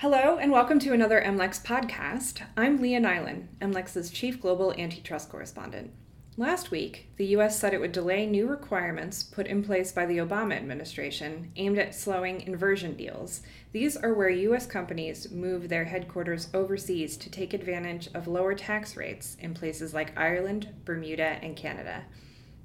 Hello, and welcome to another MLEX podcast. I'm Leah Nylen, MLEX's Chief Global Antitrust Correspondent. Last week, the U.S. said it would delay new requirements put in place by the Obama administration aimed at slowing inversion deals. These are where U.S. companies move their headquarters overseas to take advantage of lower tax rates in places like Ireland, Bermuda, and Canada.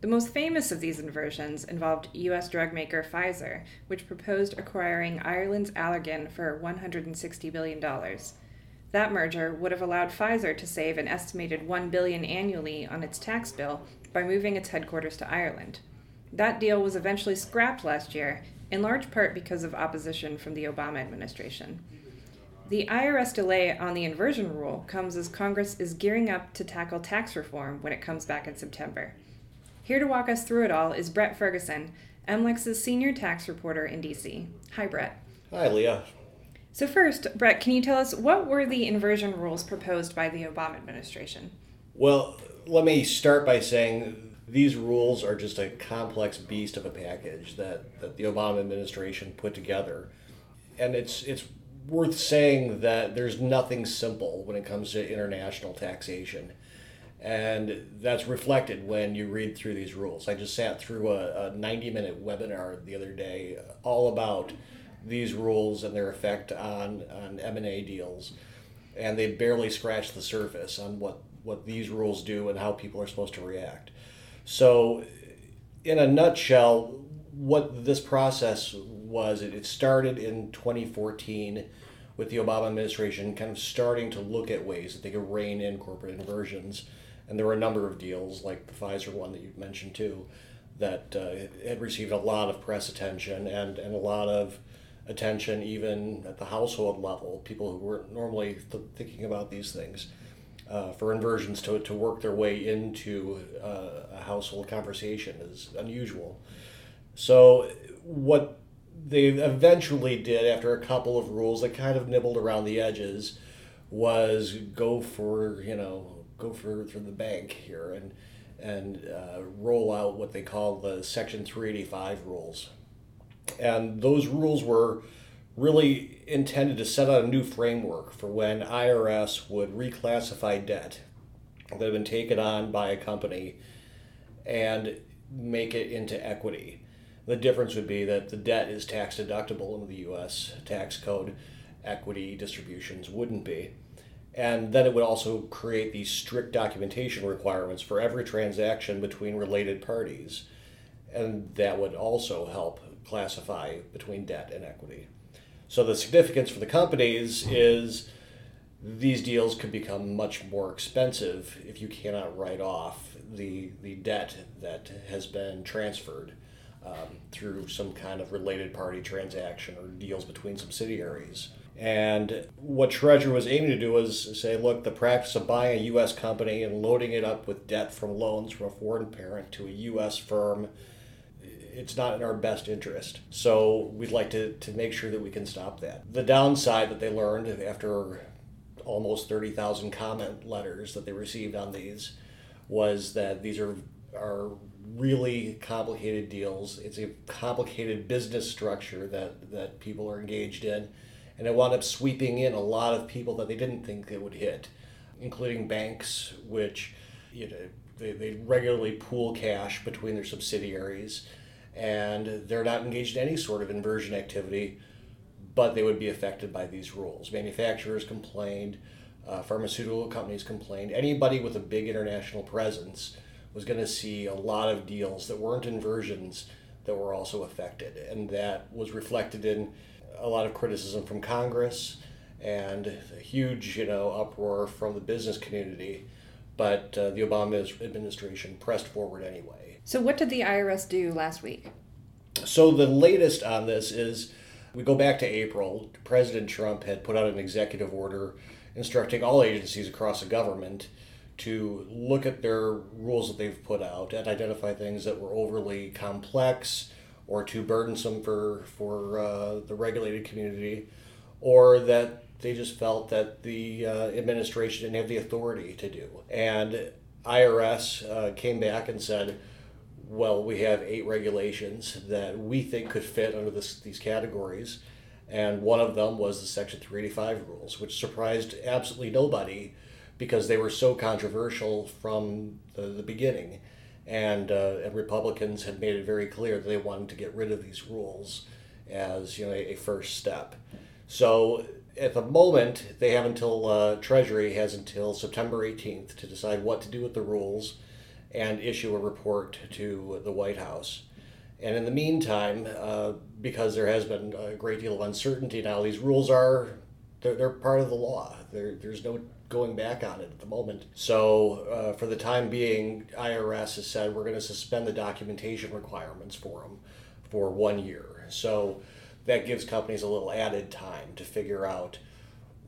The most famous of these inversions involved U.S. drug maker Pfizer, which proposed acquiring Ireland's Allergan for $160 billion. That merger would have allowed Pfizer to save an estimated 1 billion annually on its tax bill by moving its headquarters to Ireland. That deal was eventually scrapped last year, in large part because of opposition from the Obama administration. The IRS delay on the inversion rule comes as Congress is gearing up to tackle tax reform when it comes back in September. Here to walk us through it all is Brett Ferguson, MLEX's senior tax reporter in DC. Hi, Brett. Hi, Leah. So, first, Brett, can you tell us what were the inversion rules proposed by the Obama administration? Well, let me start by saying these rules are just a complex beast of a package that, that the Obama administration put together. And it's, it's worth saying that there's nothing simple when it comes to international taxation. And that's reflected when you read through these rules. I just sat through a, a 90 minute webinar the other day uh, all about these rules and their effect on, on M&A deals. And they barely scratch the surface on what, what these rules do and how people are supposed to react. So, in a nutshell, what this process was, it started in 2014 with the Obama administration kind of starting to look at ways that they could rein in corporate inversions and there were a number of deals, like the Pfizer one that you mentioned too, that uh, had received a lot of press attention and, and a lot of attention even at the household level. People who weren't normally th- thinking about these things. Uh, for inversions to, to work their way into uh, a household conversation is unusual. So, what they eventually did after a couple of rules that kind of nibbled around the edges was go for, you know, go for, for the bank here and and uh, roll out what they call the Section 385 rules. And those rules were really intended to set out a new framework for when IRS would reclassify debt that had been taken on by a company and make it into equity. The difference would be that the debt is tax deductible in the US tax code, equity distributions wouldn't be. And then it would also create these strict documentation requirements for every transaction between related parties. And that would also help classify between debt and equity. So the significance for the companies is these deals could become much more expensive if you cannot write off the, the debt that has been transferred um, through some kind of related party transaction or deals between subsidiaries. And what Treasury was aiming to do was say, look, the practice of buying a U.S. company and loading it up with debt from loans from a foreign parent to a U.S. firm, it's not in our best interest. So we'd like to, to make sure that we can stop that. The downside that they learned after almost 30,000 comment letters that they received on these was that these are, are really complicated deals. It's a complicated business structure that, that people are engaged in and it wound up sweeping in a lot of people that they didn't think it would hit, including banks, which you know they, they regularly pool cash between their subsidiaries, and they're not engaged in any sort of inversion activity, but they would be affected by these rules. Manufacturers complained, uh, pharmaceutical companies complained. Anybody with a big international presence was going to see a lot of deals that weren't inversions that were also affected, and that was reflected in a lot of criticism from Congress and a huge, you know, uproar from the business community. But uh, the Obama administration pressed forward anyway. So, what did the IRS do last week? So, the latest on this is we go back to April. President Trump had put out an executive order instructing all agencies across the government to look at their rules that they've put out and identify things that were overly complex or too burdensome for for uh, the regulated community, or that they just felt that the uh, administration didn't have the authority to do. And IRS uh, came back and said, well, we have eight regulations that we think could fit under this, these categories. And one of them was the Section 385 rules, which surprised absolutely nobody because they were so controversial from the, the beginning. And, uh, and Republicans had made it very clear that they wanted to get rid of these rules as you know a, a first step. So at the moment, they have until uh, Treasury has until September 18th to decide what to do with the rules and issue a report to the White House. And in the meantime, uh, because there has been a great deal of uncertainty now, these rules are they're, they're part of the law. There, there's no going back on it at the moment. So uh, for the time being, IRS has said we're going to suspend the documentation requirements for them for one year. So that gives companies a little added time to figure out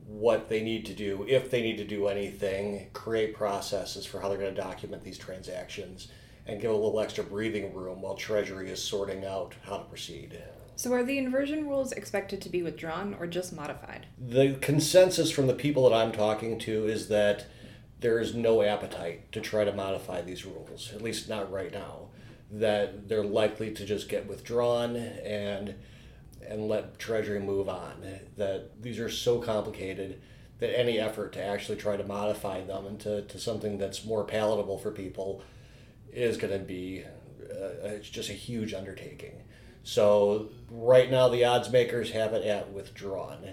what they need to do, if they need to do anything, create processes for how they're going to document these transactions, and give a little extra breathing room while Treasury is sorting out how to proceed. So, are the inversion rules expected to be withdrawn or just modified? The consensus from the people that I'm talking to is that there is no appetite to try to modify these rules, at least not right now. That they're likely to just get withdrawn and and let Treasury move on. That these are so complicated that any effort to actually try to modify them into to something that's more palatable for people is going to be uh, it's just a huge undertaking. So right now the odds makers have it at withdrawn,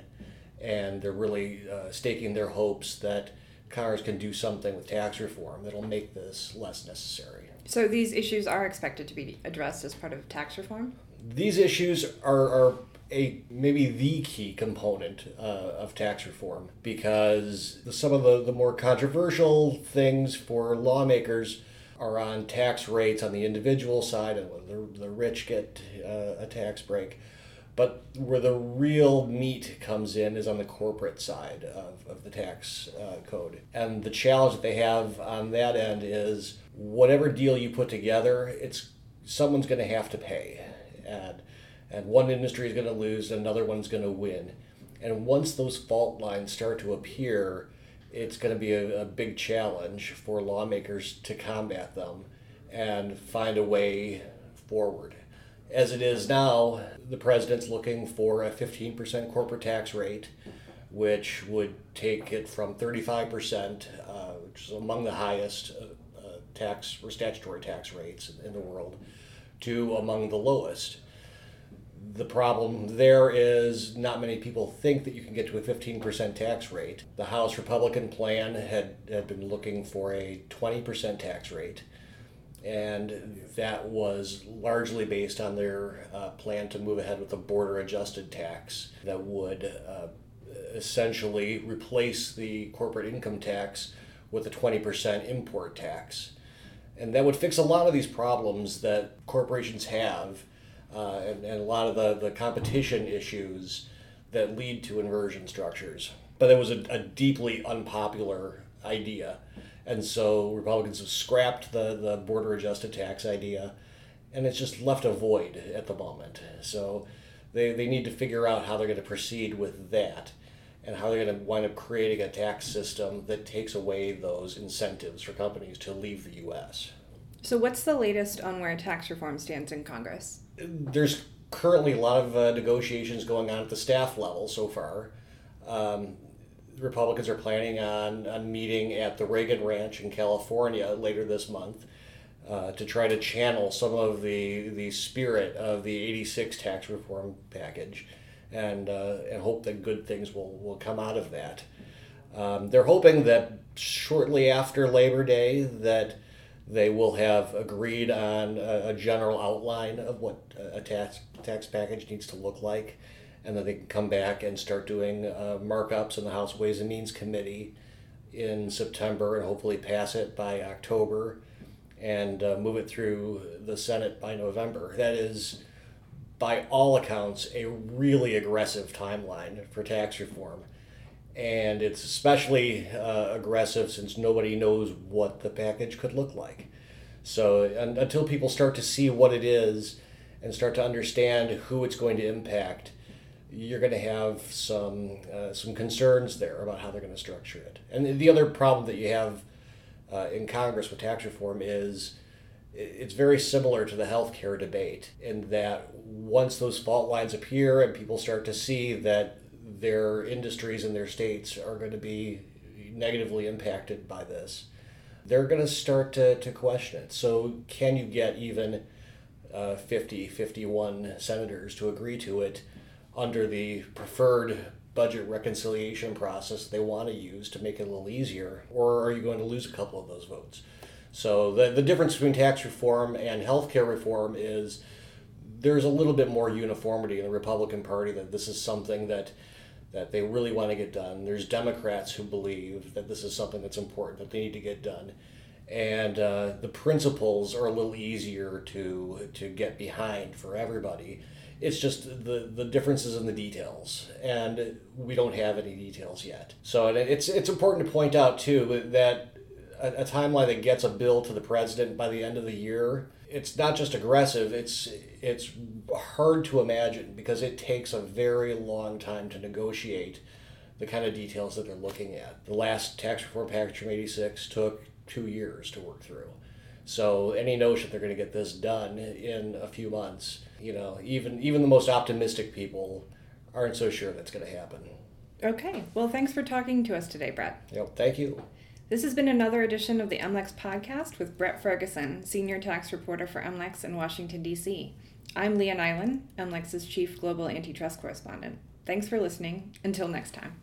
and they're really uh, staking their hopes that Congress can do something with tax reform that'll make this less necessary. So these issues are expected to be addressed as part of tax reform these issues are, are a maybe the key component uh, of tax reform because some of the, the more controversial things for lawmakers are on tax rates on the individual side and the, the rich get uh, a tax break. But where the real meat comes in is on the corporate side of, of the tax uh, code. And the challenge that they have on that end is whatever deal you put together it's someone's going to have to pay. And and one industry is going to lose another one's going to win. And once those fault lines start to appear it's going to be a, a big challenge for lawmakers to combat them and find a way forward as it is now the president's looking for a 15% corporate tax rate which would take it from 35% uh, which is among the highest uh, uh, tax or statutory tax rates in, in the world to among the lowest. The problem there is not many people think that you can get to a 15% tax rate. The House Republican plan had, had been looking for a 20% tax rate, and that was largely based on their uh, plan to move ahead with a border adjusted tax that would uh, essentially replace the corporate income tax with a 20% import tax and that would fix a lot of these problems that corporations have uh, and, and a lot of the, the competition issues that lead to inversion structures. But it was a, a deeply unpopular idea. And so Republicans have scrapped the, the border adjusted tax idea, and it's just left a void at the moment. So they, they need to figure out how they're going to proceed with that and how they're going to wind up creating a tax system that takes away those incentives for companies to leave the U.S. So, what's the latest on where tax reform stands in Congress? There's currently a lot of uh, negotiations going on at the staff level so far. Um, Republicans are planning on, on meeting at the Reagan Ranch in California later this month uh, to try to channel some of the, the spirit of the 86 tax reform package and, uh, and hope that good things will, will come out of that. Um, they're hoping that shortly after Labor Day that they will have agreed on a, a general outline of what a tax tax package needs to look like, and then they can come back and start doing uh, markups in the House Ways and Means Committee in September and hopefully pass it by October and uh, move it through the Senate by November. That is by all accounts, a really aggressive timeline for tax reform. And it's especially uh, aggressive since nobody knows what the package could look like. So, until people start to see what it is and start to understand who it's going to impact, you're going to have some uh, some concerns there about how they're going to structure it. And the other problem that you have uh, in Congress with tax reform is it's very similar to the healthcare debate in that once those fault lines appear and people start to see that their industries and their states are going to be negatively impacted by this, they're going to start to, to question it. So, can you get even uh, 50, 51 senators to agree to it under the preferred budget reconciliation process they want to use to make it a little easier? Or are you going to lose a couple of those votes? So, the, the difference between tax reform and healthcare reform is there's a little bit more uniformity in the Republican Party that this is something that that they really want to get done. There's Democrats who believe that this is something that's important that they need to get done, and uh, the principles are a little easier to to get behind for everybody. It's just the the differences in the details, and we don't have any details yet. So it's it's important to point out too that a, a timeline that gets a bill to the president by the end of the year it's not just aggressive it's it's hard to imagine because it takes a very long time to negotiate the kind of details that they're looking at. The last tax reform package from 86 took two years to work through. So any notion they're going to get this done in a few months you know even even the most optimistic people aren't so sure that's going to happen. Okay well thanks for talking to us today brett. Yep thank you this has been another edition of the MLEX podcast with Brett Ferguson, senior tax reporter for MLEX in Washington, D.C. I'm Leah Nylen, MLEX's chief global antitrust correspondent. Thanks for listening. Until next time.